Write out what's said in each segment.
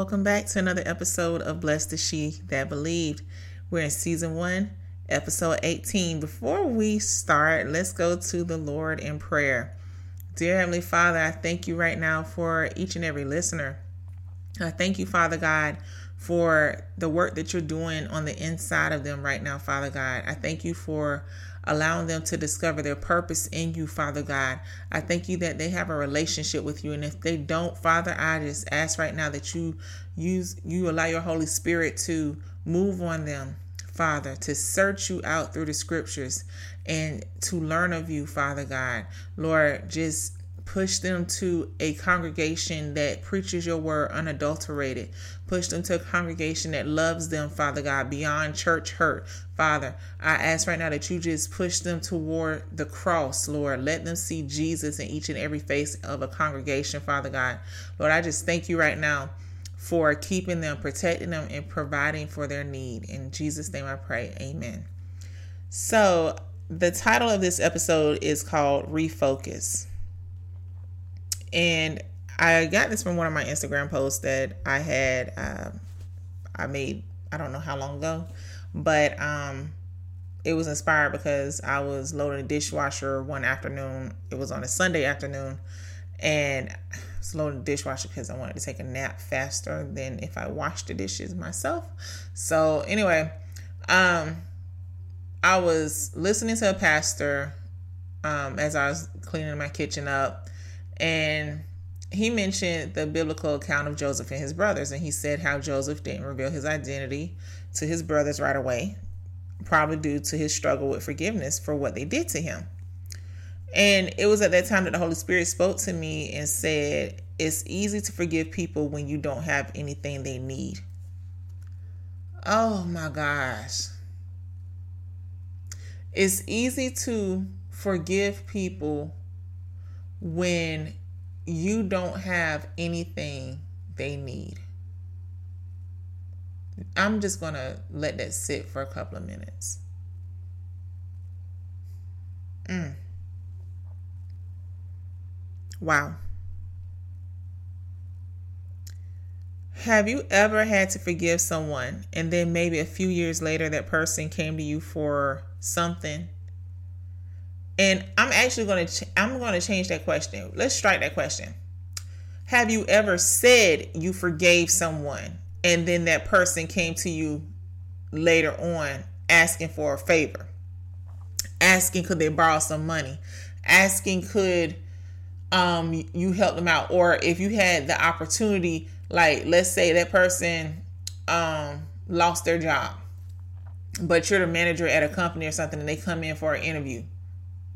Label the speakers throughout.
Speaker 1: Welcome back to another episode of Blessed is She That Believed. We're in season one, episode 18. Before we start, let's go to the Lord in prayer. Dear Heavenly Father, I thank you right now for each and every listener. I thank you, Father God, for the work that you're doing on the inside of them right now, Father God. I thank you for allowing them to discover their purpose in you, Father God. I thank you that they have a relationship with you. And if they don't, Father, I just ask right now that you use you allow your Holy Spirit to move on them. Father, to search you out through the scriptures and to learn of you, Father God. Lord, just Push them to a congregation that preaches your word unadulterated. Push them to a congregation that loves them, Father God, beyond church hurt. Father, I ask right now that you just push them toward the cross, Lord. Let them see Jesus in each and every face of a congregation, Father God. Lord, I just thank you right now for keeping them, protecting them, and providing for their need. In Jesus' name I pray. Amen. So, the title of this episode is called Refocus. And I got this from one of my Instagram posts that I had uh, I made I don't know how long ago, but um, it was inspired because I was loading a dishwasher one afternoon. It was on a Sunday afternoon, and I was loading the dishwasher because I wanted to take a nap faster than if I washed the dishes myself. So anyway, um, I was listening to a pastor um, as I was cleaning my kitchen up and he mentioned the biblical account of Joseph and his brothers, and he said how Joseph didn't reveal his identity to his brothers right away, probably due to his struggle with forgiveness for what they did to him. And it was at that time that the Holy Spirit spoke to me and said, It's easy to forgive people when you don't have anything they need. Oh my gosh. It's easy to forgive people when you don't have anything they need. I'm just going to let that sit for a couple of minutes. Mm. Wow. Have you ever had to forgive someone and then maybe a few years later that person came to you for something and I'm actually going to ch- I'm going to change that question. Let's strike that question. Have you ever said you forgave someone and then that person came to you later on asking for a favor? Asking could they borrow some money? Asking could um you help them out or if you had the opportunity like let's say that person um lost their job but you're the manager at a company or something and they come in for an interview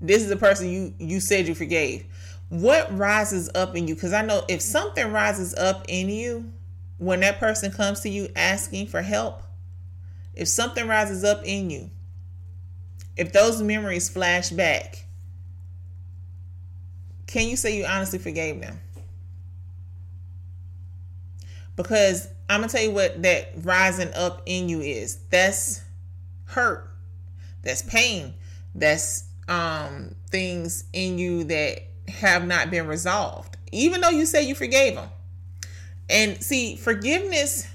Speaker 1: this is the person you you said you forgave. What rises up in you? Because i know if something rises up in you when that person comes to you asking for help if something rises up in you if those memories flash back can you say you honestly forgave them? Because i'm gonna tell you what that rising up in you is. That's hurt. That's pain. That's um, things in you that have not been resolved, even though you say you forgave them. And see, forgiveness,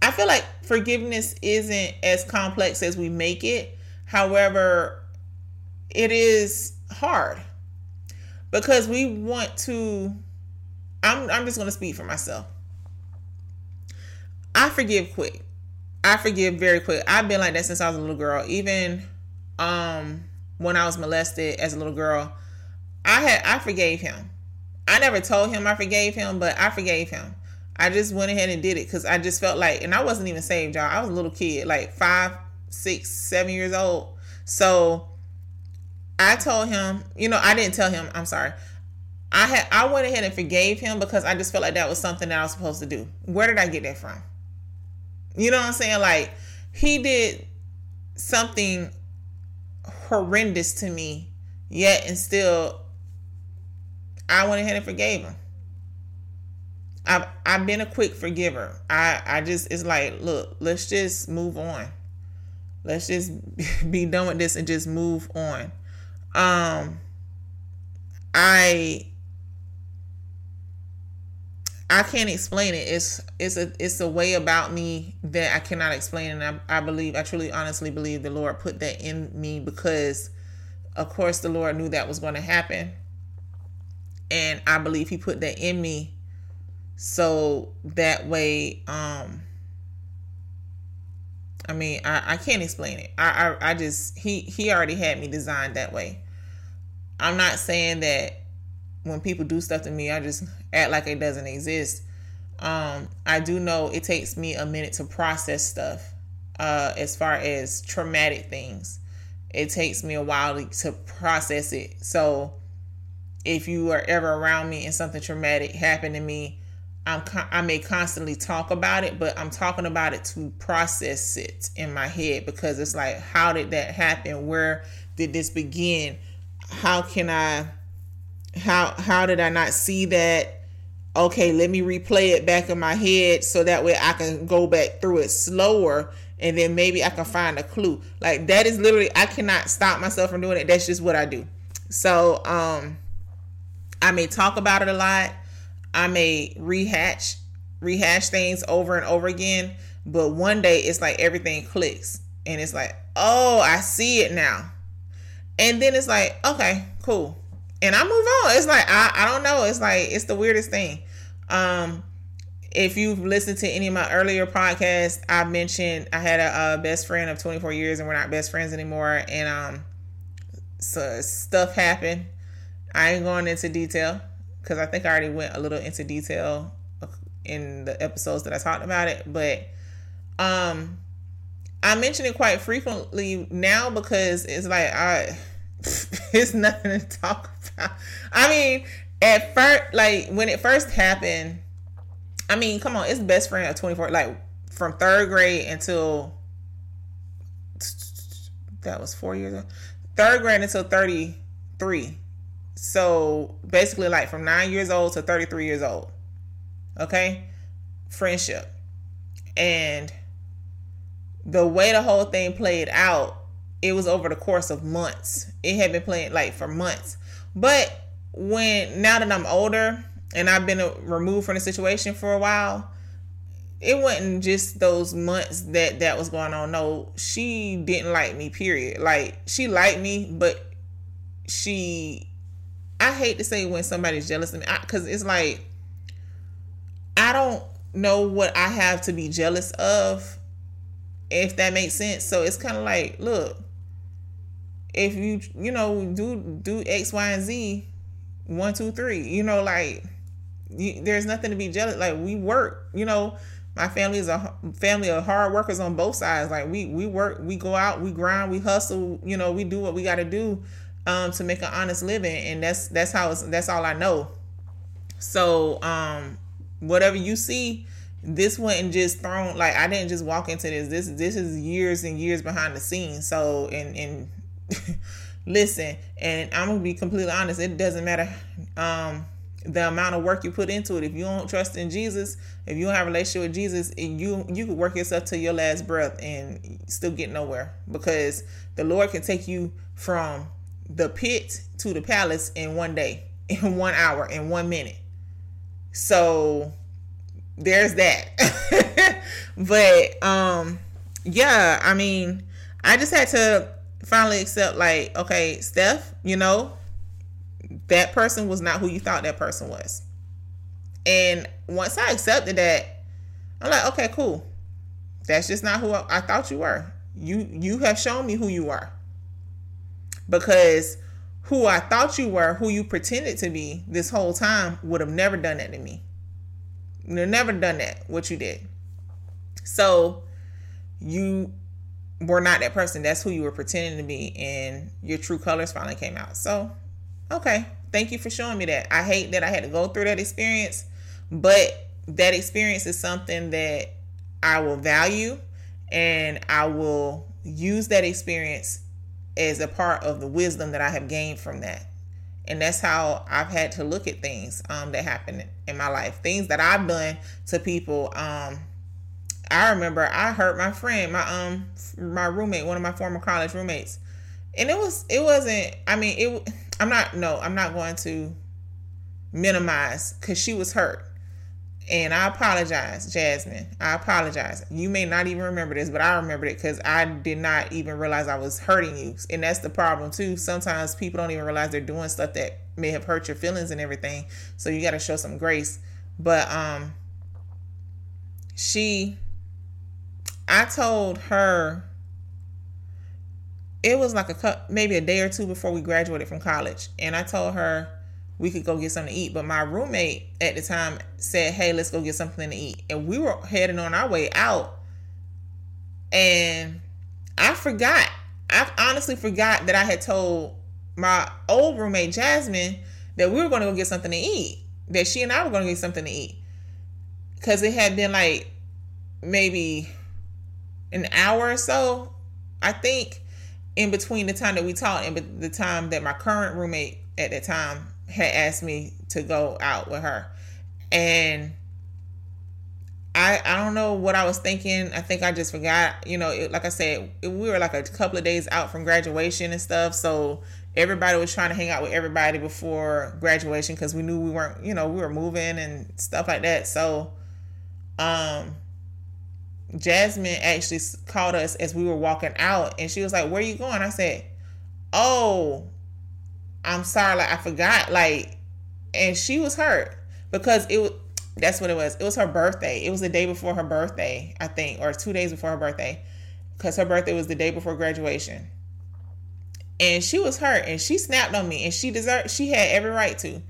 Speaker 1: I feel like forgiveness isn't as complex as we make it. However, it is hard because we want to. I'm, I'm just going to speak for myself. I forgive quick. I forgive very quick. I've been like that since I was a little girl. Even um when I was molested as a little girl, I had I forgave him. I never told him I forgave him, but I forgave him. I just went ahead and did it because I just felt like, and I wasn't even saved, y'all. I was a little kid, like five, six, seven years old. So I told him, you know, I didn't tell him. I'm sorry. I had I went ahead and forgave him because I just felt like that was something that I was supposed to do. Where did I get that from? You know what I'm saying? Like he did something horrendous to me, yet and still I went ahead and forgave him. I've I've been a quick forgiver. I I just it's like look, let's just move on. Let's just be done with this and just move on. Um I I can't explain it. It's it's a it's a way about me that I cannot explain, and I, I believe I truly honestly believe the Lord put that in me because, of course, the Lord knew that was going to happen, and I believe He put that in me, so that way, um, I mean, I, I can't explain it. I, I I just he he already had me designed that way. I'm not saying that when people do stuff to me, I just act like it doesn't exist. Um, I do know it takes me a minute to process stuff uh, as far as traumatic things. It takes me a while to process it. So if you are ever around me and something traumatic happened to me, I'm I may constantly talk about it, but I'm talking about it to process it in my head because it's like, how did that happen? Where did this begin? How can I how how did I not see that? Okay, let me replay it back in my head so that way I can go back through it slower and then maybe I can find a clue. Like that is literally I cannot stop myself from doing it. That's just what I do. So um I may talk about it a lot. I may rehash rehash things over and over again, but one day it's like everything clicks and it's like, "Oh, I see it now." And then it's like, "Okay, cool and I move on. It's like I, I don't know. It's like it's the weirdest thing. Um, if you've listened to any of my earlier podcasts, I mentioned I had a, a, best friend of 24 years, and we're not best friends anymore. And um, so stuff happened. I ain't going into detail because I think I already went a little into detail in the episodes that I talked about it. But um, I mention it quite frequently now because it's like I it's nothing to talk. I mean, at first, like when it first happened, I mean, come on, it's best friend of 24, like from third grade until that was four years ago. Third grade until 33. So basically, like from nine years old to 33 years old. Okay? Friendship. And the way the whole thing played out it was over the course of months. It had been playing like for months. But when now that I'm older and I've been uh, removed from the situation for a while, it wasn't just those months that that was going on. No, she didn't like me. Period. Like she liked me, but she. I hate to say when somebody's jealous of me because it's like I don't know what I have to be jealous of, if that makes sense. So it's kind of like, look, if you you know do do X, Y, and Z, one, two, three, you know, like you, there's nothing to be jealous. Like we work, you know, my family is a family of hard workers on both sides. Like we we work, we go out, we grind, we hustle. You know, we do what we got to do um, to make an honest living, and that's that's how it's that's all I know. So um, whatever you see, this wasn't just thrown like I didn't just walk into this. This this is years and years behind the scenes. So and and listen, and I'm gonna be completely honest. It doesn't matter um, the amount of work you put into it. If you don't trust in Jesus, if you don't have a relationship with Jesus, and you you could work yourself to your last breath and still get nowhere because the Lord can take you from the pit to the palace in one day, in one hour, in one minute. So there's that. but um yeah, I mean, I just had to finally accept like, okay, Steph, you know, that person was not who you thought that person was. And once I accepted that, I'm like, okay, cool. That's just not who I, thought you were. You you have shown me who you are. Because who I thought you were, who you pretended to be this whole time, would have never done that to me. Never done that, what you did. So you were not that person. That's who you were pretending to be, and your true colors finally came out. So, okay, thank you for showing me that. I hate that I had to go through that experience, but that experience is something that I will value, and I will use that experience as a part of the wisdom that I have gained from that. And that's how I've had to look at things um, that happen in my life, things that I've done to people. Um, I remember I hurt my friend, my um my roommate, one of my former college roommates. And it was it wasn't I mean it I'm not no, I'm not going to minimize cuz she was hurt. And I apologize, Jasmine. I apologize. You may not even remember this, but I remembered it because I did not even realize I was hurting you. And that's the problem, too. Sometimes people don't even realize they're doing stuff that may have hurt your feelings and everything. So you got to show some grace. But, um, she, I told her, it was like a maybe a day or two before we graduated from college. And I told her, we could go get something to eat. But my roommate at the time said, Hey, let's go get something to eat. And we were heading on our way out. And I forgot. I honestly forgot that I had told my old roommate, Jasmine, that we were going to go get something to eat. That she and I were going to get something to eat. Because it had been like maybe an hour or so, I think, in between the time that we talked and the time that my current roommate at that time had asked me to go out with her. And I I don't know what I was thinking. I think I just forgot. You know, it, like I said, it, we were like a couple of days out from graduation and stuff. So everybody was trying to hang out with everybody before graduation because we knew we weren't, you know, we were moving and stuff like that. So, um, Jasmine actually called us as we were walking out, and she was like, "Where are you going?" I said, "Oh, I'm sorry, like I forgot, like, and she was hurt because it was. That's what it was. It was her birthday. It was the day before her birthday, I think, or two days before her birthday, because her birthday was the day before graduation. And she was hurt, and she snapped on me, and she deserved. She had every right to.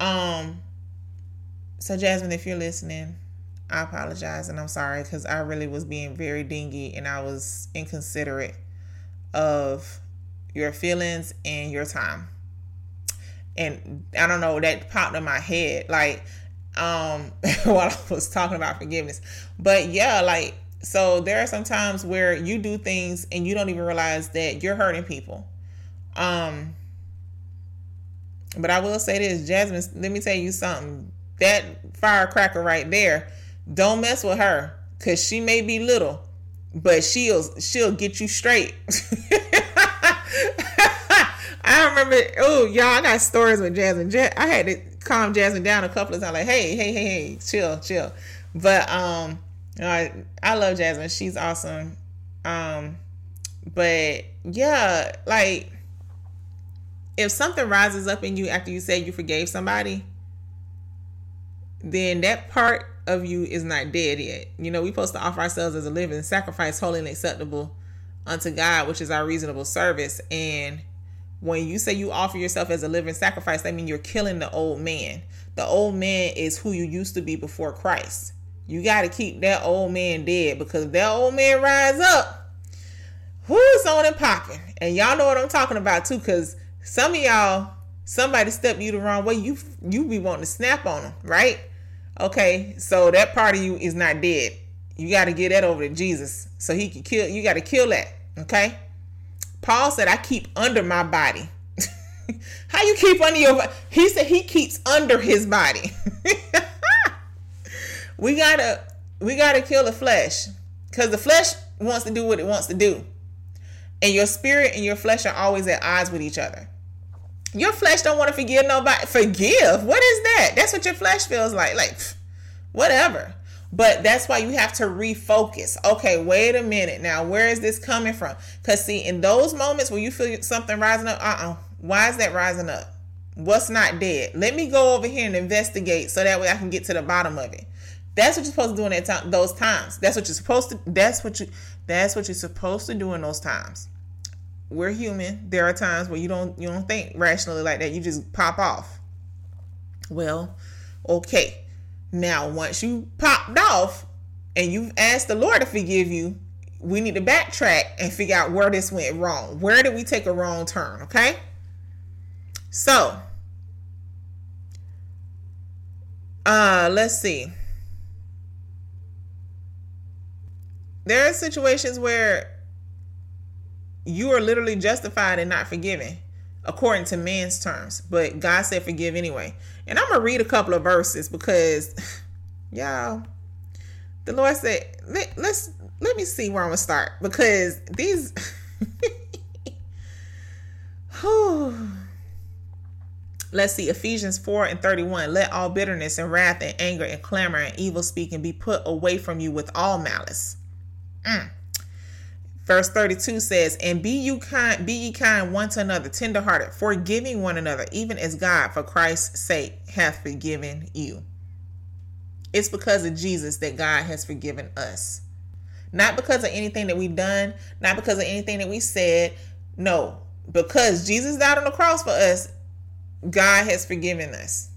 Speaker 1: Um. So Jasmine, if you're listening, I apologize and I'm sorry because I really was being very dingy and I was inconsiderate of your feelings and your time and I don't know that popped in my head like um while I was talking about forgiveness. But yeah, like so there are some times where you do things and you don't even realize that you're hurting people. Um but I will say this, Jasmine, let me tell you something. That firecracker right there, don't mess with her cuz she may be little, but she'll she'll get you straight. I remember, oh, y'all, I got stories with Jasmine. I had to calm Jasmine down a couple of times, like, hey, hey, hey, hey, chill, chill. But um, I, I love Jasmine. She's awesome. Um, but yeah, like if something rises up in you after you say you forgave somebody, then that part of you is not dead yet. You know, we're supposed to offer ourselves as a living sacrifice, holy and acceptable unto God, which is our reasonable service. And when you say you offer yourself as a living sacrifice, that means you're killing the old man. The old man is who you used to be before Christ. You got to keep that old man dead because that old man rise up, who's on and popping? And y'all know what I'm talking about too, because some of y'all, somebody step you the wrong way, you you be wanting to snap on them, right? Okay, so that part of you is not dead. You got to get that over to Jesus so he can kill. You got to kill that. Okay. Paul said, I keep under my body. How you keep under your He said he keeps under his body. we gotta we gotta kill the flesh. Because the flesh wants to do what it wants to do. And your spirit and your flesh are always at odds with each other. Your flesh don't want to forgive nobody. Forgive? What is that? That's what your flesh feels like. Like, whatever. But that's why you have to refocus. Okay, wait a minute. Now, where is this coming from? Because, see, in those moments when you feel something rising up, uh uh-uh. uh why is that rising up? What's not dead? Let me go over here and investigate so that way I can get to the bottom of it. That's what you're supposed to do in that time, those times. That's what you're supposed to. That's what you. That's what you're supposed to do in those times. We're human. There are times where you don't you don't think rationally like that. You just pop off. Well, okay. Now, once you popped off and you've asked the Lord to forgive you, we need to backtrack and figure out where this went wrong. Where did we take a wrong turn? Okay. So, uh, let's see. There are situations where you are literally justified in not forgiving according to man's terms, but God said forgive anyway. And I'm gonna read a couple of verses because y'all, the Lord said, let, let's let me see where I'm gonna start because these Let's see, Ephesians 4 and 31. Let all bitterness and wrath and anger and clamor and evil speaking be put away from you with all malice. Mm. Verse 32 says, And be you kind, be ye kind one to another, tenderhearted, forgiving one another, even as God, for Christ's sake, hath forgiven you. It's because of Jesus that God has forgiven us. Not because of anything that we've done, not because of anything that we said. No, because Jesus died on the cross for us, God has forgiven us.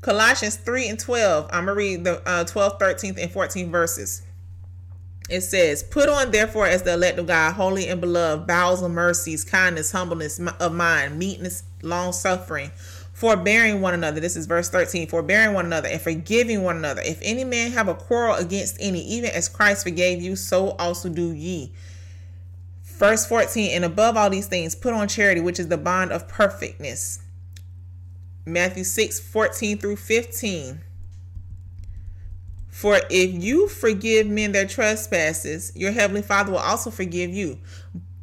Speaker 1: Colossians 3 and 12. I'm going to read the uh, 12, 13th, and 14th verses. It says, Put on, therefore, as the elect of God, holy and beloved, bowels of mercies, kindness, humbleness of mind, meekness, long suffering, forbearing one another. This is verse 13. Forbearing one another and forgiving one another. If any man have a quarrel against any, even as Christ forgave you, so also do ye. Verse 14, and above all these things, put on charity, which is the bond of perfectness. Matthew 6, 14 through 15. For if you forgive men their trespasses, your heavenly Father will also forgive you.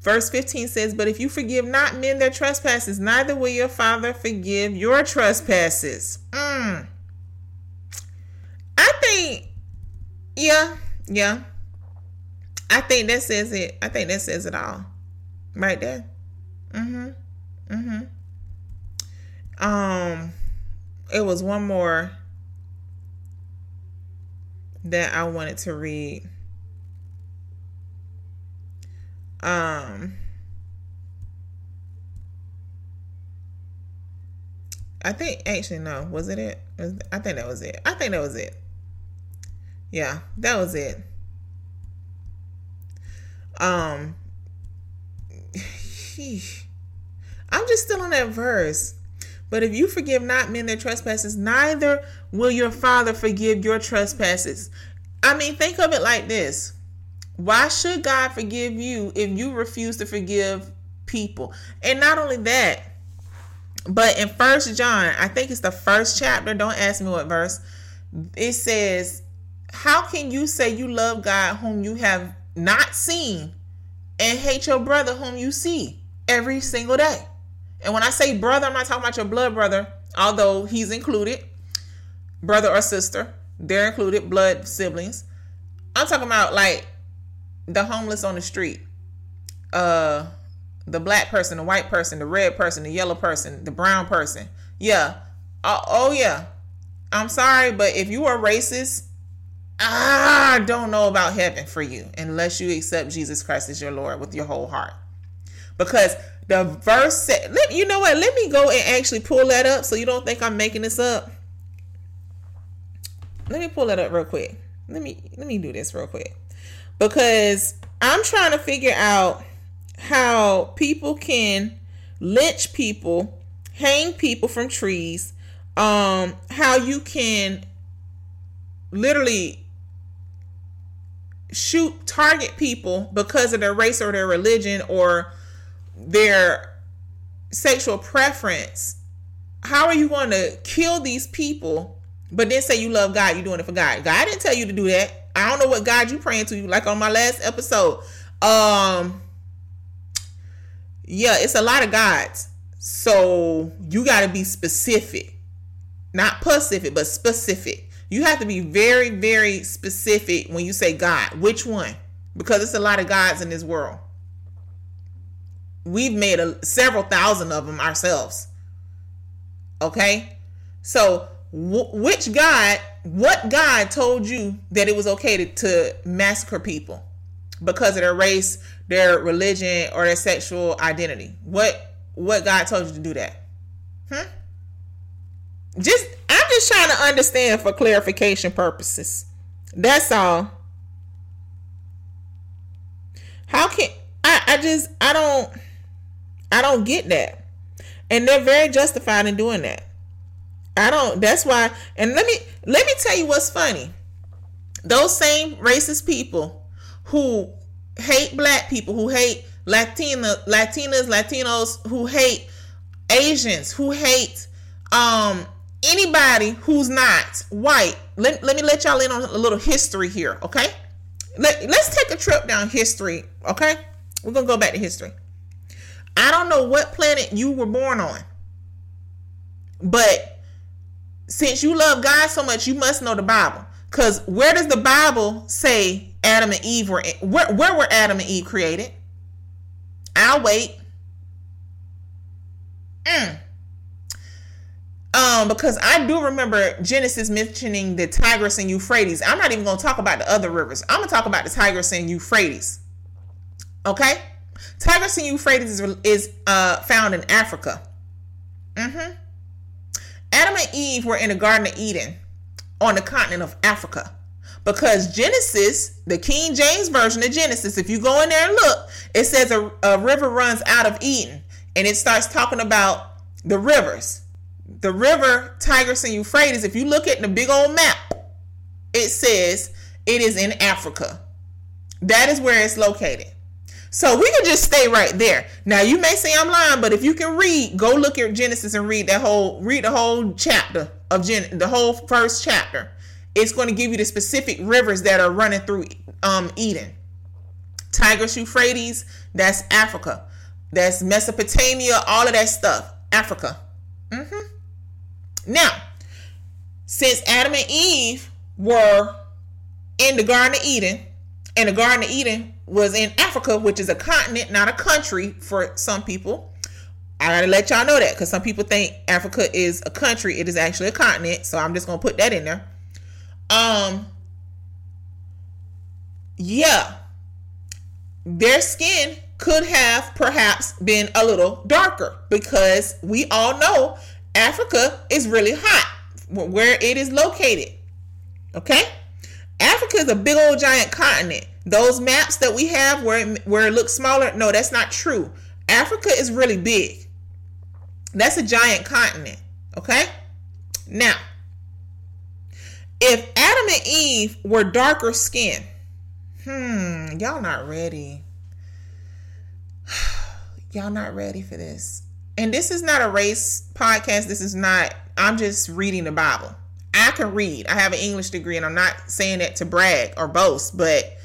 Speaker 1: Verse 15 says, But if you forgive not men their trespasses, neither will your Father forgive your trespasses. Mm. I think, yeah, yeah. I think that says it. I think that says it all. Right there. Mm-hmm. Mm-hmm. Um it was one more that I wanted to read. Um I think actually no, was it it? I think that was it. I think that was it. Yeah, that was it. Um, I'm just still on that verse. But if you forgive not men their trespasses, neither will your Father forgive your trespasses. I mean, think of it like this Why should God forgive you if you refuse to forgive people? And not only that, but in First John, I think it's the first chapter, don't ask me what verse, it says, How can you say you love God whom you have not seen and hate your brother whom you see every single day. And when I say brother, I'm not talking about your blood brother, although he's included, brother or sister, they're included, blood siblings. I'm talking about like the homeless on the street, uh, the black person, the white person, the red person, the yellow person, the brown person. Yeah. Uh, oh, yeah. I'm sorry, but if you are racist I don't know about heaven for you unless you accept Jesus Christ as your Lord with your whole heart. Because the verse let, you know what? Let me go and actually pull that up so you don't think I'm making this up. Let me pull that up real quick. Let me let me do this real quick. Because I'm trying to figure out how people can lynch people, hang people from trees, um, how you can literally shoot target people because of their race or their religion or their sexual preference how are you going to kill these people but then say you love god you're doing it for god god didn't tell you to do that i don't know what god you praying to like on my last episode um yeah it's a lot of gods so you got to be specific not pacific but specific you have to be very, very specific when you say God. Which one? Because it's a lot of gods in this world. We've made a, several thousand of them ourselves. Okay? So, w- which God, what God told you that it was okay to, to massacre people because of their race, their religion, or their sexual identity? What what God told you to do that? Hmm? Just I'm just trying to understand for clarification purposes. That's all. How can I I just I don't I don't get that. And they're very justified in doing that. I don't that's why and let me let me tell you what's funny. Those same racist people who hate black people, who hate Latina Latinas, Latinos, who hate Asians, who hate um anybody who's not white, let, let me let y'all in on a little history here, okay? Let, let's take a trip down history, okay? We're going to go back to history. I don't know what planet you were born on. But since you love God so much, you must know the Bible. Because where does the Bible say Adam and Eve were? Where, where were Adam and Eve created? I'll wait. Mm. Um, because I do remember Genesis mentioning the Tigris and Euphrates. I'm not even going to talk about the other rivers. I'm going to talk about the Tigris and Euphrates. Okay, Tigris and Euphrates is, is uh, found in Africa. Mm-hmm. Adam and Eve were in the Garden of Eden on the continent of Africa. Because Genesis, the King James Version of Genesis, if you go in there and look, it says a, a river runs out of Eden. And it starts talking about the rivers. The river Tigris and Euphrates, if you look at the big old map, it says it is in Africa. That is where it's located. So we can just stay right there. Now you may say I'm lying, but if you can read, go look at Genesis and read that whole read the whole chapter of Gen the whole first chapter. It's going to give you the specific rivers that are running through um, Eden. Tigris, Euphrates, that's Africa. That's Mesopotamia, all of that stuff. Africa. Mm-hmm. Now, since Adam and Eve were in the Garden of Eden, and the Garden of Eden was in Africa, which is a continent, not a country for some people. I gotta let y'all know that because some people think Africa is a country. It is actually a continent. So I'm just gonna put that in there. Um, yeah, their skin could have perhaps been a little darker because we all know Africa is really hot where it is located. Okay, Africa is a big old giant continent. Those maps that we have where it, where it looks smaller, no, that's not true. Africa is really big. That's a giant continent. Okay? Now, if Adam and Eve were darker skinned, hmm, y'all not ready. y'all not ready for this. And this is not a race podcast. This is not, I'm just reading the Bible. I can read. I have an English degree, and I'm not saying that to brag or boast, but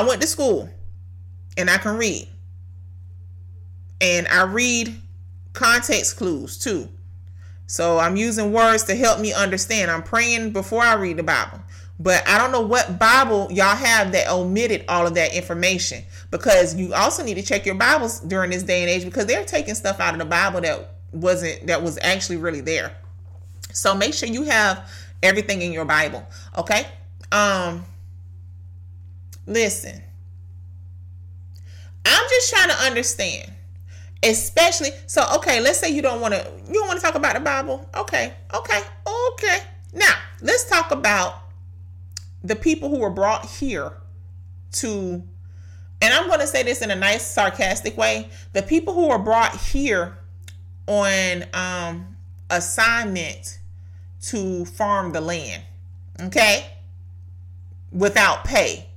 Speaker 1: I went to school and I can read. And I read context clues too. So I'm using words to help me understand. I'm praying before I read the Bible. But I don't know what Bible y'all have that omitted all of that information because you also need to check your Bibles during this day and age because they're taking stuff out of the Bible that wasn't that was actually really there. So make sure you have everything in your Bible, okay? Um listen. I'm just trying to understand. Especially so okay let's say you don't want to you don't want to talk about the bible. Okay okay okay. Now let's talk about the people who were brought here to and i'm going to say this in a nice sarcastic way. The people who were brought here on um assignment to farm the land okay? Without pay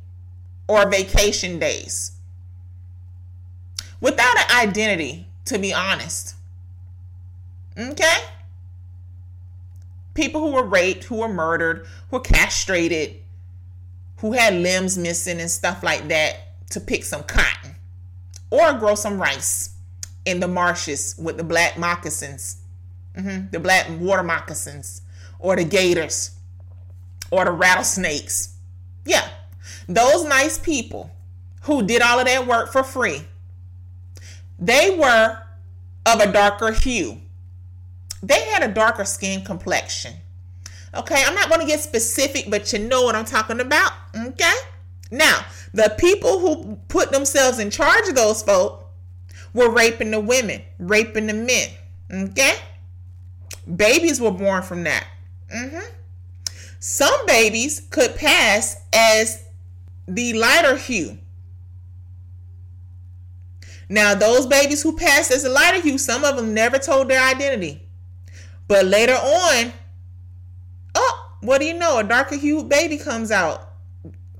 Speaker 1: or vacation days without an identity, to be honest. Okay? People who were raped, who were murdered, who were castrated, who had limbs missing and stuff like that to pick some cotton or grow some rice in the marshes with the black moccasins, mm-hmm. the black water moccasins, or the gators, or the rattlesnakes. Yeah, those nice people who did all of that work for free they were of a darker hue. They had a darker skin complexion. Okay, I'm not going to get specific, but you know what I'm talking about. Okay, now the people who put themselves in charge of those folk were raping the women, raping the men. Okay, babies were born from that. Mm-hmm. Some babies could pass as the lighter hue now, those babies who passed as a lighter hue, some of them never told their identity. But later on, oh, what do you know? A darker hue baby comes out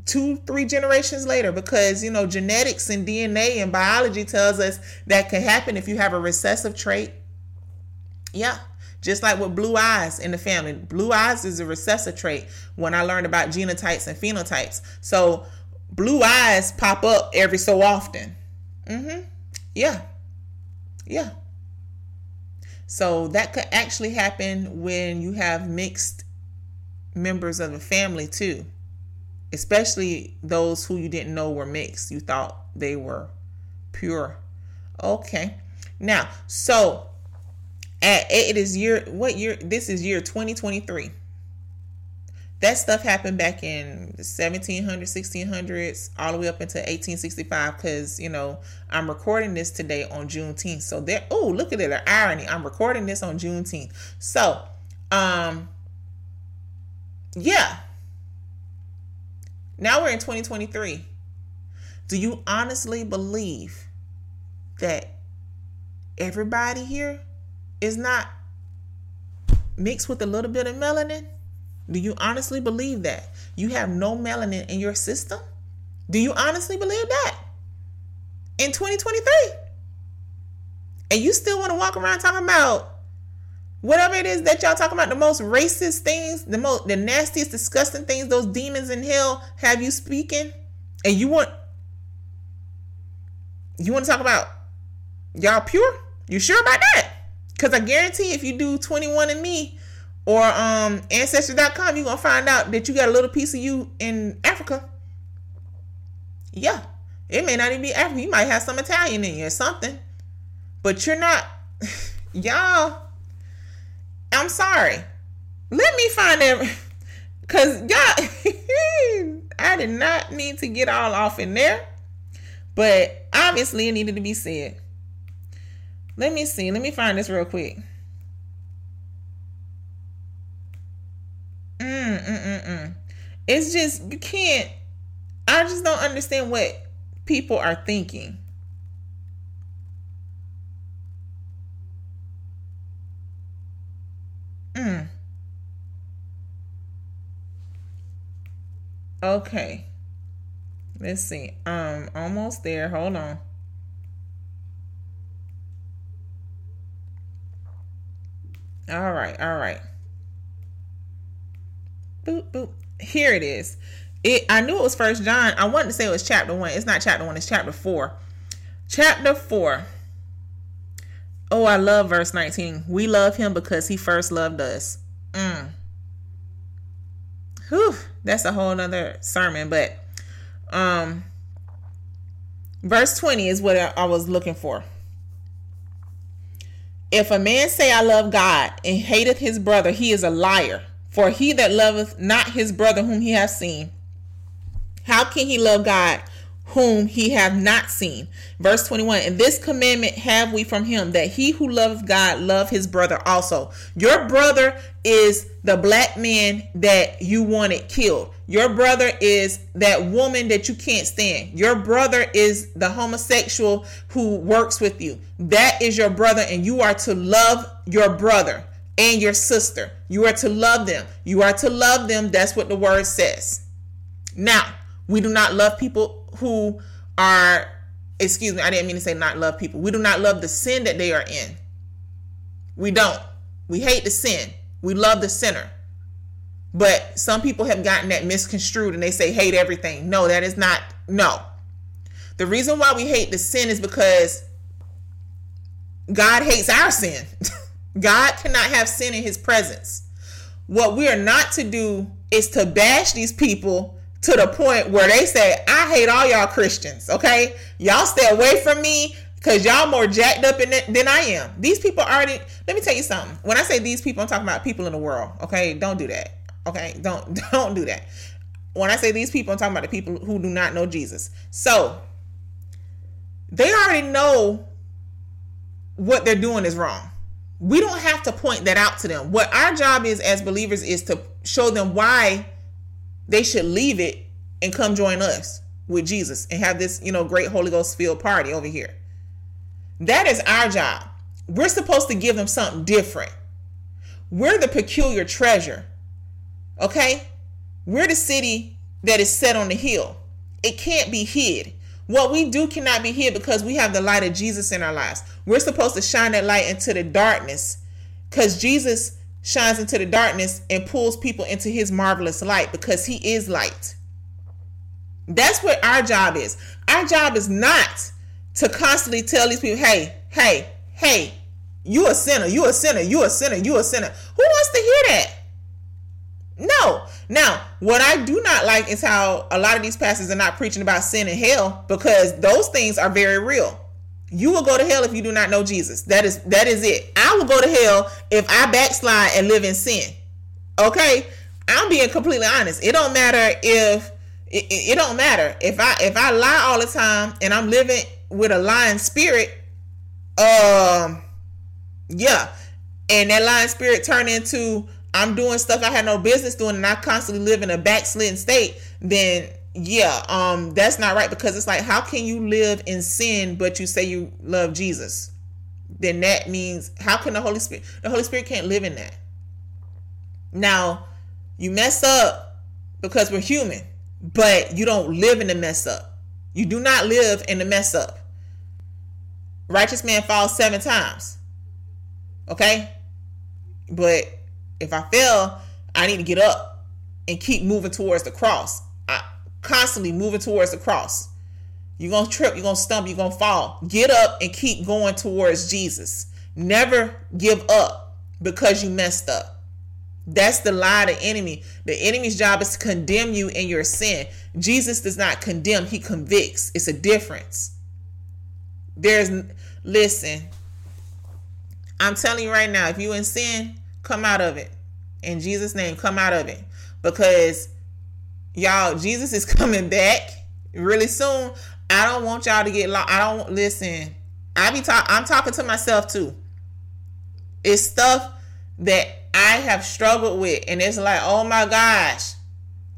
Speaker 1: two, three generations later because, you know, genetics and DNA and biology tells us that can happen if you have a recessive trait. Yeah. Just like with blue eyes in the family. Blue eyes is a recessive trait when I learned about genotypes and phenotypes. So blue eyes pop up every so often. Mm-hmm. Yeah. Yeah. So that could actually happen when you have mixed members of the family too. Especially those who you didn't know were mixed. You thought they were pure. Okay. Now, so at it is year what year this is year 2023 that stuff happened back in the 1700s 1600s all the way up into 1865 because you know i'm recording this today on juneteenth. So there oh look at it the irony. I'm recording this on juneteenth. So um yeah. Now we're in 2023 do you honestly believe that everybody here is not mixed with a little bit of melanin do you honestly believe that? You have no melanin in your system? Do you honestly believe that? In 2023? And you still want to walk around talking about whatever it is that y'all talking about, the most racist things, the most the nastiest, disgusting things, those demons in hell have you speaking? And you want you want to talk about y'all pure? You sure about that? Because I guarantee if you do 21 and me, or um ancestry.com you're gonna find out that you got a little piece of you in africa. Yeah. It may not even be africa. You might have some italian in you or something. But you're not y'all i'm sorry. Let me find that because y'all i did not need to get all off in there. But obviously it needed to be said let me see let me find this real quick Mm, mm, mm, mm. It's just, you can't, I just don't understand what people are thinking. Mm. Okay. Let's see. Um, almost there. Hold on. All right, all right boop boop. Here it is. It I knew it was first John. I wanted to say it was chapter one. It's not chapter one, it's chapter four. Chapter four. Oh, I love verse 19. We love him because he first loved us. Mm. Whew, that's a whole nother sermon, but um verse 20 is what I, I was looking for. If a man say I love God and hateth his brother, he is a liar. For he that loveth not his brother whom he hath seen, how can he love God whom he have not seen? Verse 21 And this commandment have we from him that he who loveth God love his brother also. Your brother is the black man that you wanted killed. Your brother is that woman that you can't stand. Your brother is the homosexual who works with you. That is your brother, and you are to love your brother and your sister. You are to love them. You are to love them. That's what the word says. Now, we do not love people who are, excuse me, I didn't mean to say not love people. We do not love the sin that they are in. We don't. We hate the sin. We love the sinner. But some people have gotten that misconstrued and they say hate everything. No, that is not, no. The reason why we hate the sin is because God hates our sin. God cannot have sin in his presence. What we are not to do is to bash these people to the point where they say, I hate all y'all Christians, okay? Y'all stay away from me because y'all more jacked up in it than I am. These people already, let me tell you something. When I say these people, I'm talking about people in the world, okay? Don't do that, okay? Don't, don't do that. When I say these people, I'm talking about the people who do not know Jesus. So, they already know what they're doing is wrong we don't have to point that out to them. What our job is as believers is to show them why they should leave it and come join us with Jesus and have this, you know, great Holy Ghost filled party over here. That is our job. We're supposed to give them something different. We're the peculiar treasure. Okay? We're the city that is set on the hill. It can't be hid. What we do cannot be hid because we have the light of Jesus in our lives. We're supposed to shine that light into the darkness because Jesus shines into the darkness and pulls people into his marvelous light because he is light. That's what our job is. Our job is not to constantly tell these people, hey, hey, hey, you a sinner, you a sinner, you a sinner, you a sinner. Who wants to hear that? No. Now, what I do not like is how a lot of these pastors are not preaching about sin and hell because those things are very real. You will go to hell if you do not know Jesus. That is that is it. I will go to hell if I backslide and live in sin. Okay? I'm being completely honest. It don't matter if it, it, it don't matter if I if I lie all the time and I'm living with a lying spirit. Um, yeah, and that lying spirit turn into I'm doing stuff I had no business doing, and I constantly live in a backslidden state. Then yeah, um, that's not right because it's like how can you live in sin but you say you love Jesus? Then that means how can the Holy Spirit? The Holy Spirit can't live in that. Now, you mess up because we're human, but you don't live in the mess up. You do not live in the mess up. Righteous man falls seven times. Okay? But if I fail, I need to get up and keep moving towards the cross. Constantly moving towards the cross. You're going to trip, you're going to stumble, you're going to fall. Get up and keep going towards Jesus. Never give up because you messed up. That's the lie of the enemy. The enemy's job is to condemn you in your sin. Jesus does not condemn, he convicts. It's a difference. There's, listen, I'm telling you right now, if you in sin, come out of it. In Jesus' name, come out of it. Because y'all, Jesus is coming back really soon. I don't want y'all to get lost. I don't listen. I be talk I'm talking to myself too. It's stuff that I have struggled with, and it's like, oh my gosh.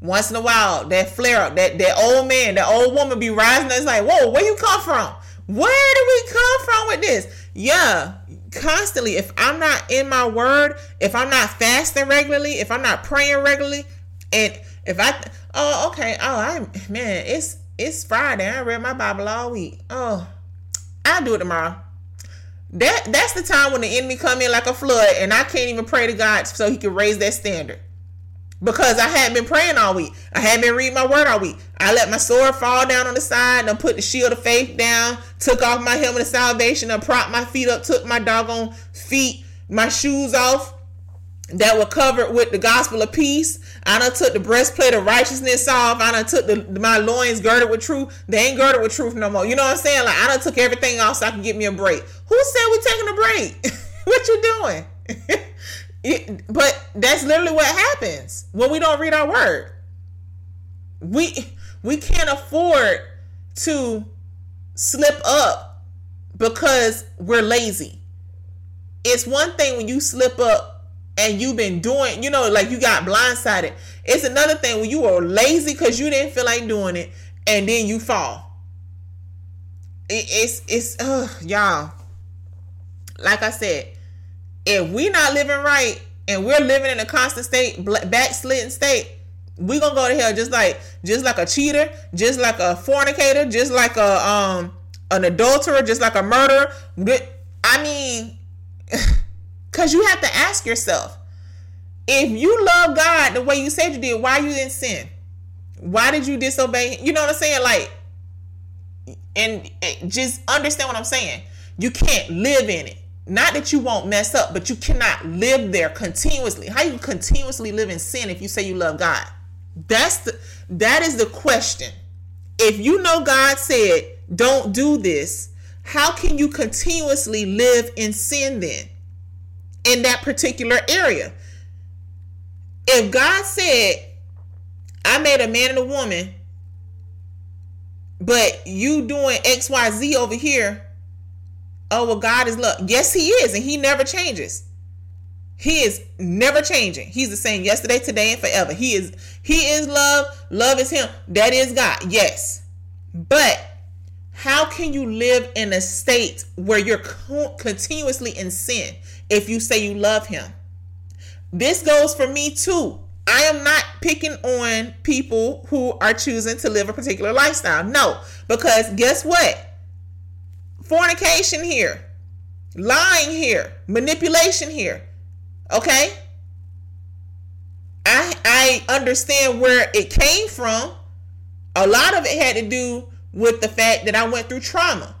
Speaker 1: Once in a while, that flare up, that that old man, that old woman be rising. It's like, whoa, where you come from? Where do we come from with this? Yeah, constantly. If I'm not in my word, if I'm not fasting regularly, if I'm not praying regularly, and if I, oh, okay, oh, I, man, it's it's Friday. I read my Bible all week. Oh, I'll do it tomorrow. That that's the time when the enemy come in like a flood, and I can't even pray to God so He can raise that standard. Because I hadn't been praying all week. I hadn't been reading my word all week. I let my sword fall down on the side and put the shield of faith down, took off my helmet of salvation, and propped my feet up, took my doggone feet, my shoes off that were covered with the gospel of peace. I done took the breastplate of righteousness off. I done took the, my loins girded with truth. They ain't girded with truth no more. You know what I'm saying? Like I done took everything off so I can get me a break. Who said we taking a break? what you doing? it, but that's literally what happens when we don't read our word. We we can't afford to slip up because we're lazy. It's one thing when you slip up and you've been doing, you know, like you got blindsided. It's another thing when you are lazy because you didn't feel like doing it, and then you fall. It, it's it's y'all. Like I said, if we not living right and we're living in a constant state, backslidden state, we gonna go to hell just like just like a cheater, just like a fornicator, just like a um an adulterer, just like a murderer. I mean. Because you have to ask yourself if you love God the way you said you did, why you didn't sin? Why did you disobey? You know what I'm saying? Like, and just understand what I'm saying. You can't live in it. Not that you won't mess up, but you cannot live there continuously. How you continuously live in sin if you say you love God? That's the that is the question. If you know God said, don't do this, how can you continuously live in sin then? In that particular area. If God said, I made a man and a woman, but you doing XYZ over here, oh, well, God is love. Yes, He is, and He never changes. He is never changing. He's the same yesterday, today, and forever. He is He is love. Love is Him. That is God. Yes. But how can you live in a state where you're co- continuously in sin? If you say you love him. This goes for me too. I am not picking on people who are choosing to live a particular lifestyle. No, because guess what? Fornication here, lying here, manipulation here. Okay? I I understand where it came from. A lot of it had to do with the fact that I went through trauma.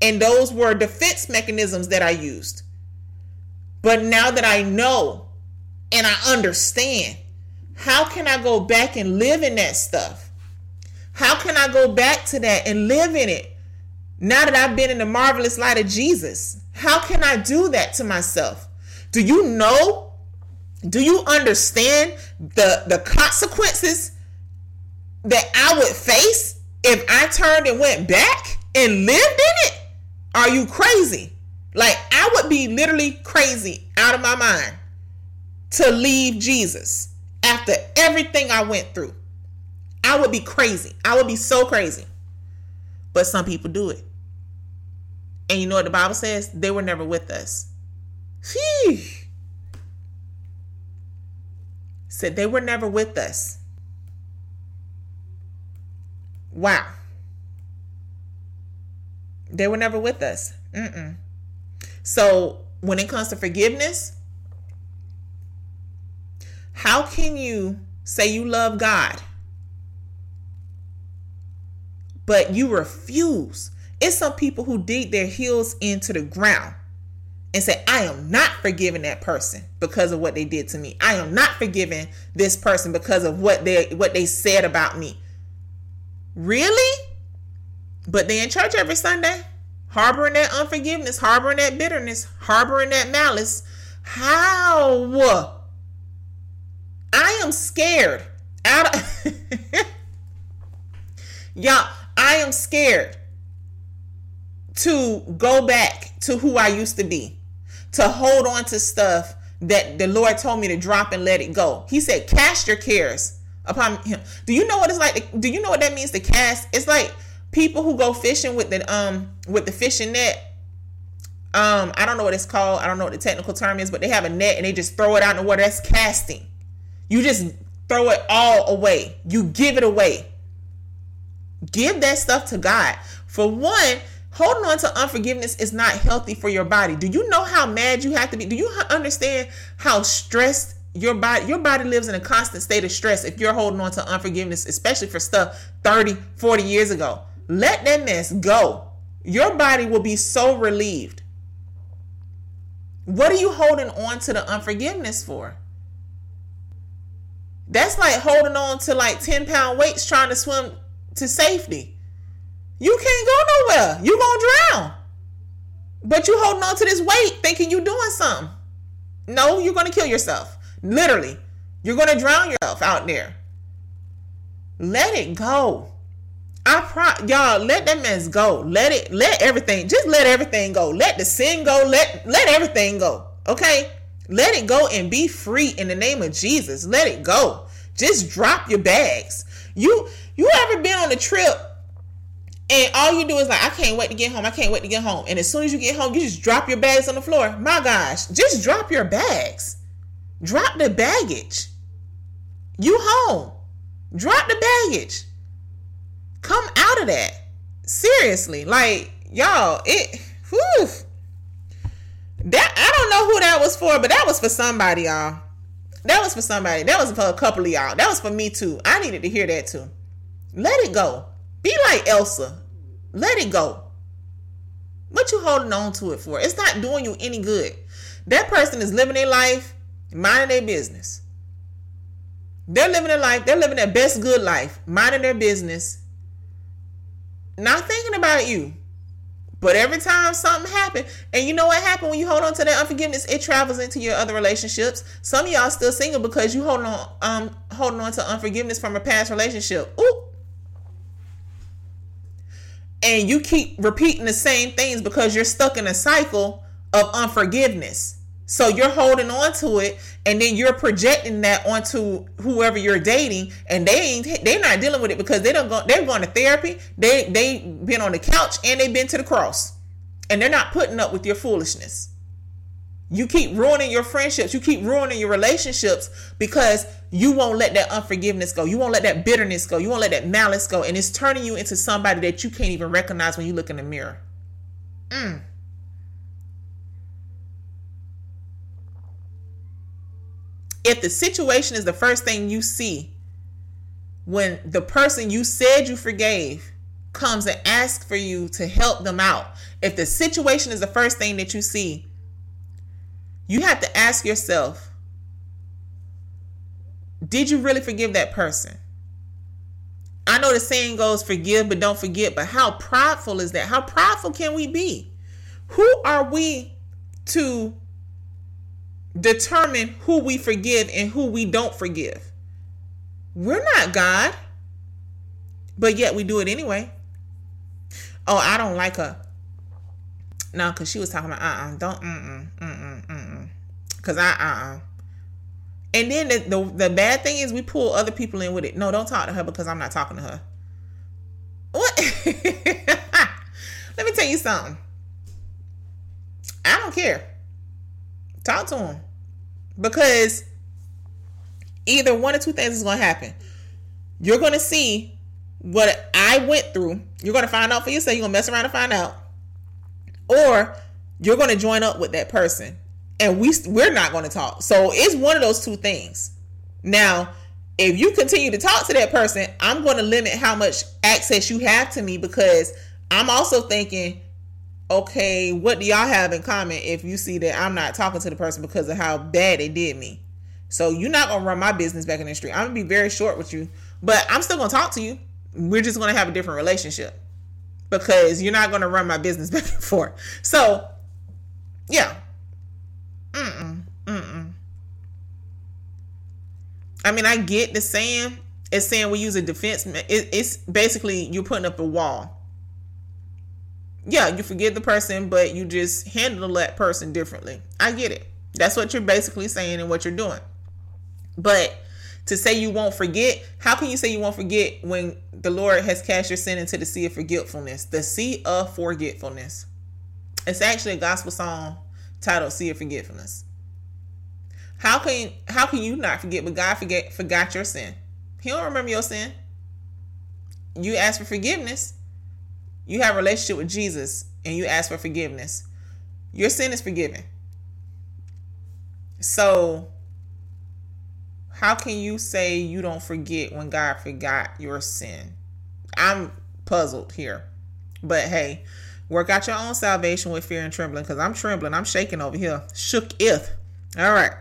Speaker 1: And those were defense mechanisms that I used. But now that I know and I understand, how can I go back and live in that stuff? How can I go back to that and live in it now that I've been in the marvelous light of Jesus? How can I do that to myself? Do you know? Do you understand the the consequences that I would face if I turned and went back and lived in it? Are you crazy? Like I would be literally crazy out of my mind to leave Jesus after everything I went through. I would be crazy. I would be so crazy. But some people do it. And you know what the Bible says? They were never with us. Phew. Said they were never with us. Wow. They were never with us. Mm-mm. So when it comes to forgiveness, how can you say you love God, but you refuse? It's some people who dig their heels into the ground and say, I am not forgiving that person because of what they did to me. I am not forgiving this person because of what they what they said about me. Really? But they in church every Sunday, harboring that unforgiveness, harboring that bitterness, harboring that malice. How? I am scared. Out of Y'all, I am scared to go back to who I used to be, to hold on to stuff that the Lord told me to drop and let it go. He said, Cast your cares upon him. Do you know what it's like? Do you know what that means to cast? It's like people who go fishing with the um with the fishing net. Um, I don't know what it's called. I don't know what the technical term is, but they have a net and they just throw it out in the water. That's casting. You just throw it all away. You give it away. Give that stuff to God. For one, holding on to unforgiveness is not healthy for your body. Do you know how mad you have to be? Do you understand how stressed your body your body lives in a constant state of stress if you're holding on to unforgiveness, especially for stuff 30, 40 years ago? Let that mess go. Your body will be so relieved. What are you holding on to the unforgiveness for? That's like holding on to like 10 pound weights trying to swim to safety. You can't go nowhere. You're gonna drown. But you holding on to this weight thinking you're doing something. No, you're gonna kill yourself. Literally. You're gonna drown yourself out there. Let it go. I pro y'all let that mess go. Let it let everything just let everything go. Let the sin go. Let let everything go. Okay? Let it go and be free in the name of Jesus. Let it go. Just drop your bags. You you ever been on a trip and all you do is like, I can't wait to get home. I can't wait to get home. And as soon as you get home, you just drop your bags on the floor. My gosh, just drop your bags. Drop the baggage. You home. Drop the baggage. Come out of that. Seriously. Like, y'all, it whew. That I don't know who that was for, but that was for somebody, y'all. That was for somebody. That was for a couple of y'all. That was for me too. I needed to hear that too. Let it go. Be like Elsa. Let it go. What you holding on to it for? It's not doing you any good. That person is living their life, minding their business. They're living their life. They're living their best good life, minding their business, not thinking about you. But every time something happened, and you know what happened when you hold on to that unforgiveness, it travels into your other relationships. Some of y'all still single because you holding on, um, holding on to unforgiveness from a past relationship. Ooh. And you keep repeating the same things because you're stuck in a cycle of unforgiveness. So you're holding on to it, and then you're projecting that onto whoever you're dating, and they ain't they're not dealing with it because they don't go they're going to therapy, they they been on the couch and they've been to the cross, and they're not putting up with your foolishness. You keep ruining your friendships, you keep ruining your relationships because you won't let that unforgiveness go, you won't let that bitterness go, you won't let that malice go, and it's turning you into somebody that you can't even recognize when you look in the mirror. Mm. If the situation is the first thing you see when the person you said you forgave comes and asks for you to help them out, if the situation is the first thing that you see, you have to ask yourself, did you really forgive that person? I know the saying goes, forgive but don't forget, but how prideful is that? How prideful can we be? Who are we to determine who we forgive and who we don't forgive? We're not God, but yet we do it anyway. Oh, I don't like her. No, because she was talking about, uh uh-uh, uh, don't, mm mm, mm mm, mm Because I, uh uh. And then the, the, the bad thing is we pull other people in with it. No, don't talk to her because I'm not talking to her. What? Let me tell you something. I don't care. Talk to him. Because either one or two things is going to happen. You're going to see what I went through. You're going to find out for yourself. You're going to mess around and find out. Or you're going to join up with that person and we we're not going to talk. So it's one of those two things. Now, if you continue to talk to that person, I'm going to limit how much access you have to me because I'm also thinking, okay, what do y'all have in common if you see that I'm not talking to the person because of how bad they did me? So you're not to run my business back in the street. I'm to be very short with you, but I'm still to talk to you. We're just to have a different relationship because you're not to run my business back and forth. So, yeah, Mm-mm. Mm-mm. I mean, I get the saying. It's saying we use a defense. It, it's basically you're putting up a wall. Yeah, you forgive the person, but you just handle that person differently. I get it. That's what you're basically saying and what you're doing. But to say you won't forget, how can you say you won't forget when the Lord has cast your sin into the sea of forgetfulness? The sea of forgetfulness. It's actually a gospel song titled Sea of Forgiveness. How can how can you not forget? But God forget forgot your sin. He don't remember your sin. You ask for forgiveness. You have a relationship with Jesus and you ask for forgiveness. Your sin is forgiven. So how can you say you don't forget when God forgot your sin? I'm puzzled here. But hey, Work out your own salvation with fear and trembling because I'm trembling. I'm shaking over here. Shook if. All right.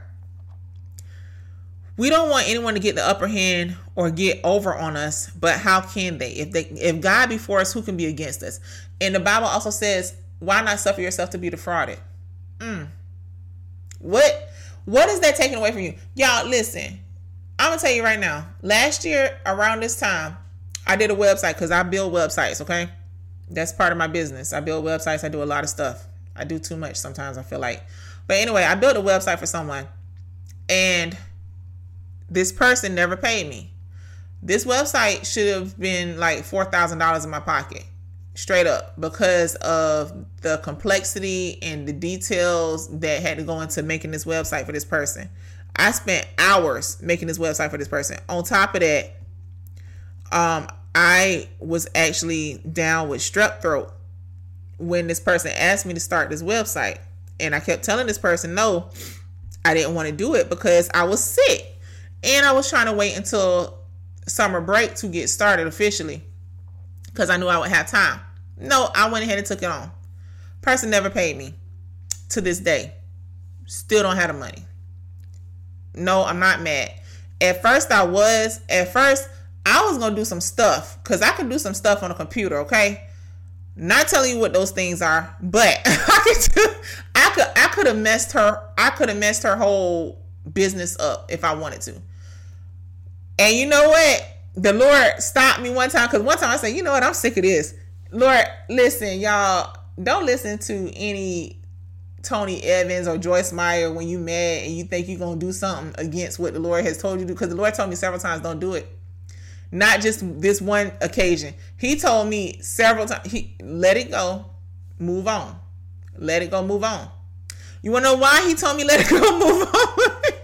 Speaker 1: We don't want anyone to get the upper hand or get over on us, but how can they? If they if God be for us, who can be against us? And the Bible also says, why not suffer yourself to be defrauded? Mm. What what is that taking away from you? Y'all listen. I'm gonna tell you right now. Last year around this time, I did a website because I build websites, okay? that's part of my business. I build websites. I do a lot of stuff. I do too much sometimes. I feel like, but anyway, I built a website for someone, and this person never paid me. This website should have been like four thousand dollars in my pocket, straight up, because of the complexity and the details that had to go into making this website for this person. I spent hours making this website for this person. On top of that, um, I was actually down with strep throat when this person asked me to start this website. And I kept telling this person, no, I didn't want to do it because I was sick. And I was trying to wait until summer break to get started officially because I knew I would have time. No, I went ahead and took it on. Person never paid me to this day. Still don't have the money. No, I'm not mad. At first, I was. At first, I was gonna do some stuff because I can do some stuff on a computer. Okay, not telling you what those things are, but I could, do, I could, I could have messed her. I could have messed her whole business up if I wanted to. And you know what? The Lord stopped me one time because one time I said, you know what? I'm sick of this. Lord, listen, y'all. Don't listen to any Tony Evans or Joyce Meyer when you mad and you think you're gonna do something against what the Lord has told you to do. Because the Lord told me several times, don't do it not just this one occasion. He told me several times, he let it go, move on. Let it go, move on. You wanna know why he told me let it go, move on?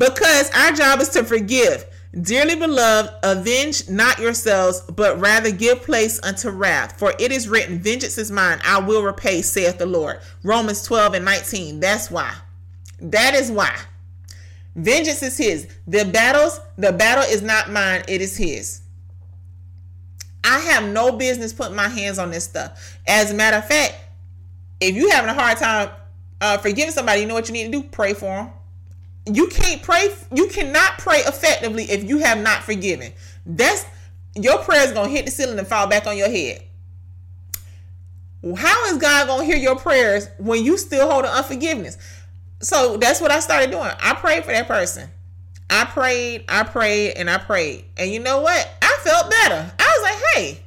Speaker 1: Because our job is to forgive. Dearly beloved, avenge not yourselves, but rather give place unto wrath. For it is written, Vengeance is mine, I will repay, saith the Lord. Romans 12 and 19. That's why. That is why. Vengeance is his. The battles, the battle is not mine, it is his. I have no business putting my hands on this stuff. As a matter of fact, if you're having a hard time uh, forgiving somebody, you know what you need to do? Pray for them. You can't pray. You cannot pray effectively if you have not forgiven. That's your prayer is gonna hit the ceiling and fall back on your head. How is God gonna hear your prayers when you still hold unforgiveness? So that's what I started doing. I prayed for that person. I prayed, I prayed, and I prayed. And you know what? I felt better. I was like, hey,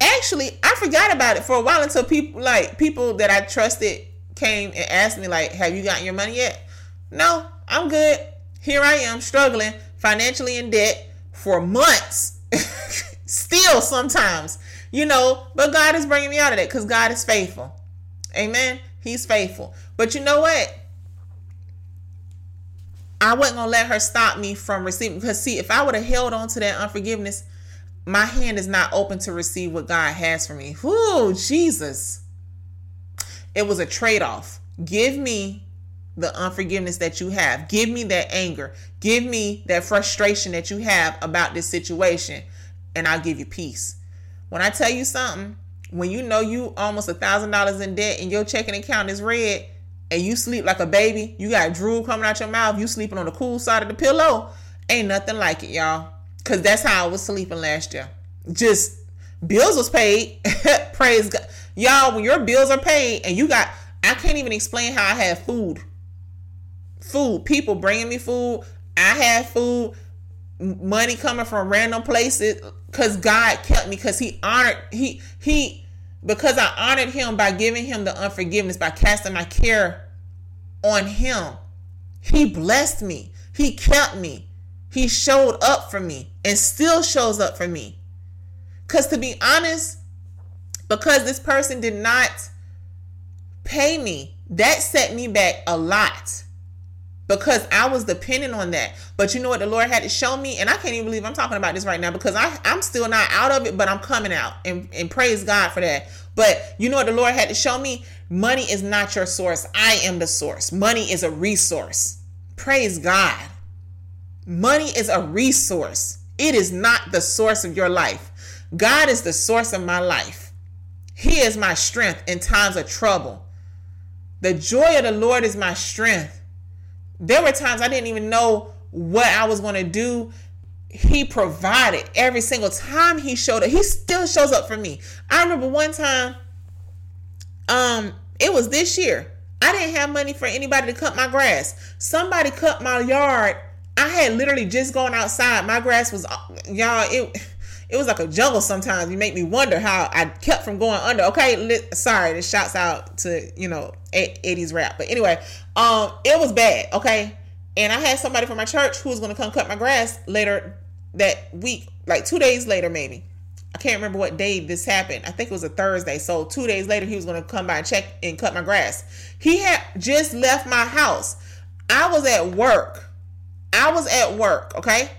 Speaker 1: actually, I forgot about it for a while until people like people that I trusted came and asked me, like, have you gotten your money yet? No, I'm good. Here I am struggling financially in debt for months. Still sometimes, you know, but God is bringing me out of that because God is faithful. Amen. He's faithful. But you know what? I wasn't gonna let her stop me from receiving because see, if I would have held on to that unforgiveness, my hand is not open to receive what God has for me. Whoo, Jesus. It was a trade-off. Give me the unforgiveness that you have. Give me that anger. Give me that frustration that you have about this situation, and I'll give you peace. When I tell you something, when you know you almost a thousand dollars in debt and your checking account is red, and you sleep like a baby, you got drool coming out your mouth, you sleeping on the cool side of the pillow, ain't nothing like it, y'all. Cause that's how I was sleeping last year. Just bills was paid. Praise God. Y'all, when your bills are paid and you got I can't even explain how I had food. Food. People bringing me food. I had food. Money coming from random places. Cause God kept me. Cause He honored He He because I honored him by giving him the unforgiveness, by casting my care on him. He blessed me. He kept me. He showed up for me and still shows up for me. Because to be honest, because this person did not pay me, that set me back a lot because I was dependent on that. But you know what the Lord had to show me, and I can't even believe I'm talking about this right now because I, I'm still not out of it, but I'm coming out and, and praise God for that. But you know what the Lord had to show me? Money is not your source. I am the source. Money is a resource. Praise God. Money is a resource. It is not the source of your life. God is the source of my life. He is my strength in times of trouble. The joy of the Lord is my strength there were times I didn't even know what I was going to do. He provided every single time he showed up. He still shows up for me. I remember one time, um, it was this year. I didn't have money for anybody to cut my grass. Somebody cut my yard. I had literally just gone outside. My grass was y'all. It it was like a jungle. Sometimes you make me wonder how I kept from going under. Okay, sorry. This shouts out to you know Eddie's rap. But anyway, um, it was bad. Okay, and I had somebody from my church who was going to come cut my grass later that week, like two days later, maybe. I can't remember what day this happened. I think it was a Thursday. So two days later, he was going to come by and check and cut my grass. He had just left my house. I was at work. I was at work. Okay.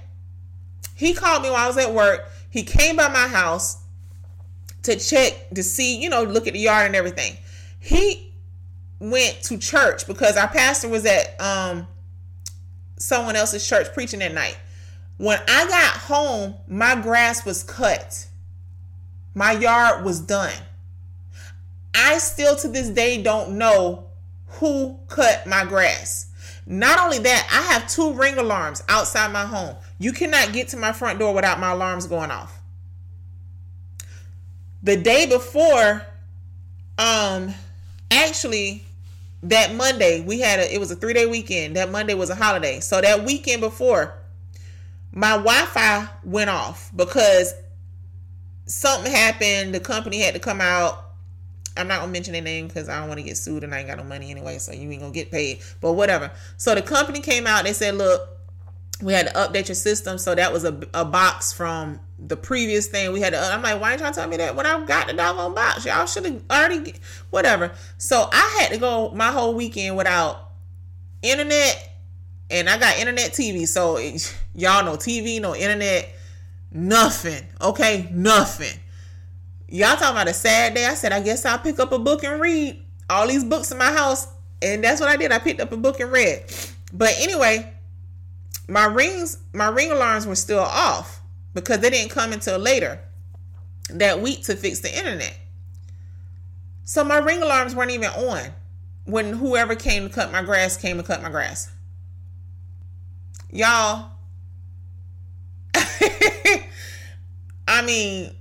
Speaker 1: He called me while I was at work. He came by my house to check to see, you know, look at the yard and everything. He went to church because our pastor was at um someone else's church preaching that night. When I got home, my grass was cut. My yard was done. I still to this day don't know who cut my grass. Not only that, I have two ring alarms outside my home. You cannot get to my front door without my alarms going off. The day before, um, actually, that Monday we had a it was a three day weekend. That Monday was a holiday. So that weekend before, my Wi-Fi went off because something happened. The company had to come out. I'm not gonna mention their name because I don't want to get sued and I ain't got no money anyway, so you ain't gonna get paid. But whatever. So the company came out. They said, "Look, we had to update your system." So that was a, a box from the previous thing we had to, I'm like, why ain't y'all tell me that when I got the doggone box? Y'all should have already, whatever. So I had to go my whole weekend without internet, and I got internet TV. So it, y'all know TV, no internet, nothing. Okay, nothing. Y'all talking about a sad day? I said, I guess I'll pick up a book and read all these books in my house, and that's what I did. I picked up a book and read. But anyway, my rings, my ring alarms were still off because they didn't come until later. that week to fix the internet. So my ring alarms weren't even on when whoever came to cut my grass came to cut my grass. Y'all, I mean,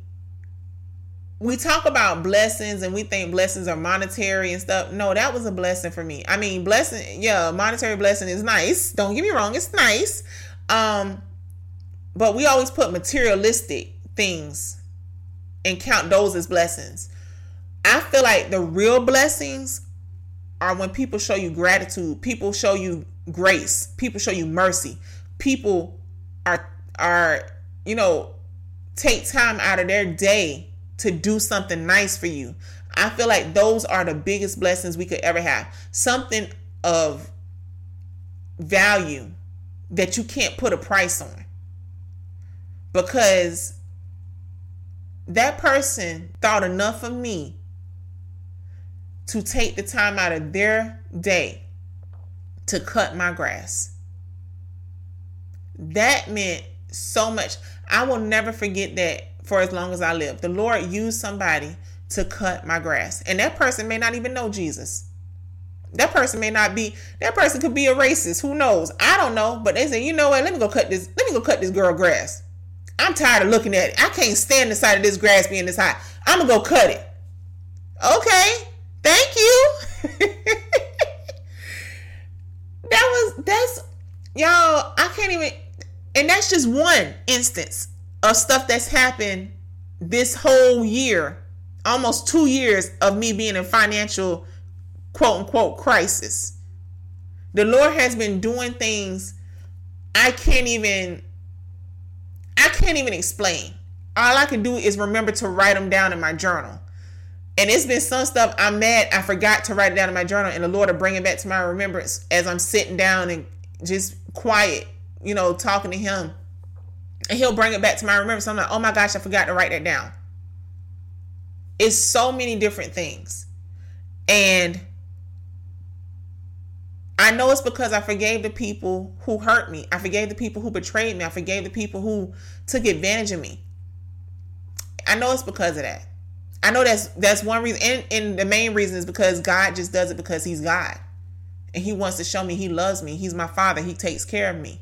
Speaker 1: we talk about blessings and we think blessings are monetary and stuff. No, that was a blessing for me. I mean, blessing, yeah, monetary blessing is nice. Don't get me wrong, it's nice. Um, but we always put materialistic things and count those as blessings. I feel like the real blessings are when people show you gratitude, people show you grace, people show you mercy, people are are you know take time out of their day to do something nice for you. I feel like those are the biggest blessings we could ever have. Something of value that you can't put a price on. Because that person thought enough of me to take the time out of their day to cut my grass. That meant so much. I will never forget that for as long as I live. The Lord used somebody to cut my grass. And that person may not even know Jesus. That person may not be, that person could be a racist. Who knows? I don't know. But they say, you know what? Let me go cut this, let me go cut this girl grass. I'm tired of looking at it. I can't stand the sight of this grass being this high. I'm gonna go cut it. Okay. Thank you. that was that's y'all, I can't even and that's just one instance of stuff that's happened this whole year, almost two years of me being in financial quote unquote crisis. The Lord has been doing things I can't even I can't even explain. All I can do is remember to write them down in my journal. And it's been some stuff I'm mad I forgot to write it down in my journal, and the Lord will bring it back to my remembrance as I'm sitting down and just quiet, you know, talking to Him. And He'll bring it back to my remembrance. I'm like, oh my gosh, I forgot to write that down. It's so many different things. And I know it's because I forgave the people who hurt me. I forgave the people who betrayed me. I forgave the people who took advantage of me. I know it's because of that. I know that's that's one reason, and, and the main reason is because God just does it because He's God, and He wants to show me He loves me. He's my Father. He takes care of me.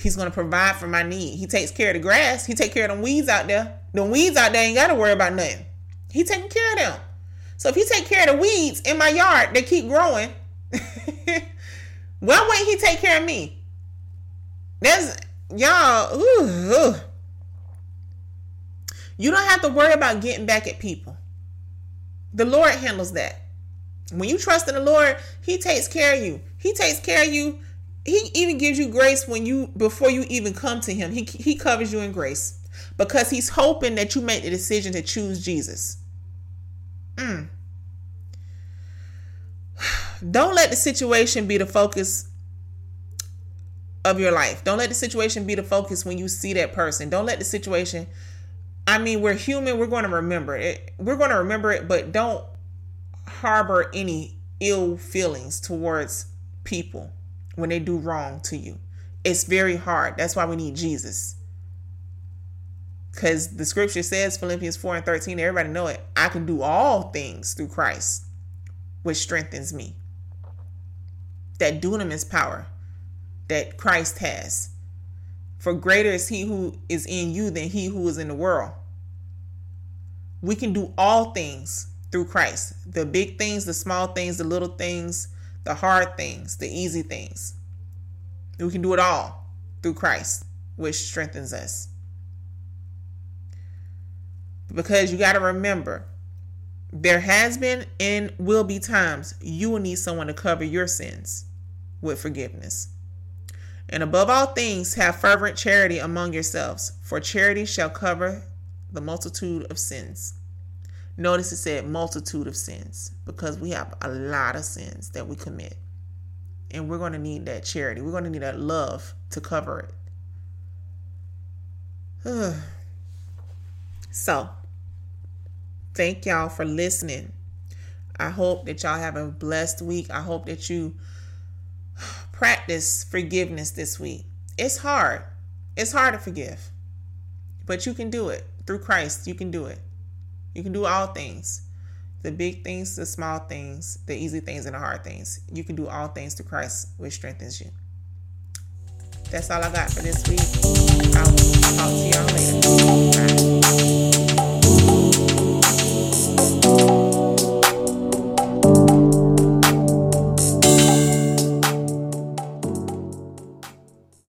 Speaker 1: He's gonna provide for my need. He takes care of the grass. He take care of them weeds out there. The weeds out there ain't gotta worry about nothing. He taking care of them. So if he take care of the weeds in my yard, they keep growing. why wouldn't he take care of me? That's y'all. Ooh, ooh. You don't have to worry about getting back at people. The Lord handles that. When you trust in the Lord, He takes care of you. He takes care of you. He even gives you grace when you before you even come to Him. He He covers you in grace because He's hoping that you make the decision to choose Jesus. Mm. Don't let the situation be the focus of your life. Don't let the situation be the focus when you see that person. Don't let the situation I mean, we're human. We're going to remember it. We're going to remember it, but don't harbor any ill feelings towards people when they do wrong to you. It's very hard. That's why we need Jesus. Because the scripture says, Philippians 4 and 13, everybody know it. I can do all things through Christ, which strengthens me. That dunamis power that Christ has. For greater is he who is in you than he who is in the world. We can do all things through Christ the big things, the small things, the little things, the hard things, the easy things. We can do it all through Christ, which strengthens us. Because you got to remember, there has been and will be times you will need someone to cover your sins with forgiveness. And above all things, have fervent charity among yourselves, for charity shall cover the multitude of sins. Notice it said multitude of sins because we have a lot of sins that we commit. And we're going to need that charity. We're going to need that love to cover it. so, thank y'all for listening. I hope that y'all have a blessed week. I hope that you practice forgiveness this week. It's hard. It's hard to forgive, but you can do it through Christ, you can do it. You can do all things. The big things, the small things, the easy things, and the hard things. You can do all things through Christ, which strengthens you. That's all I got for this week. I will talk to y'all later. Bye.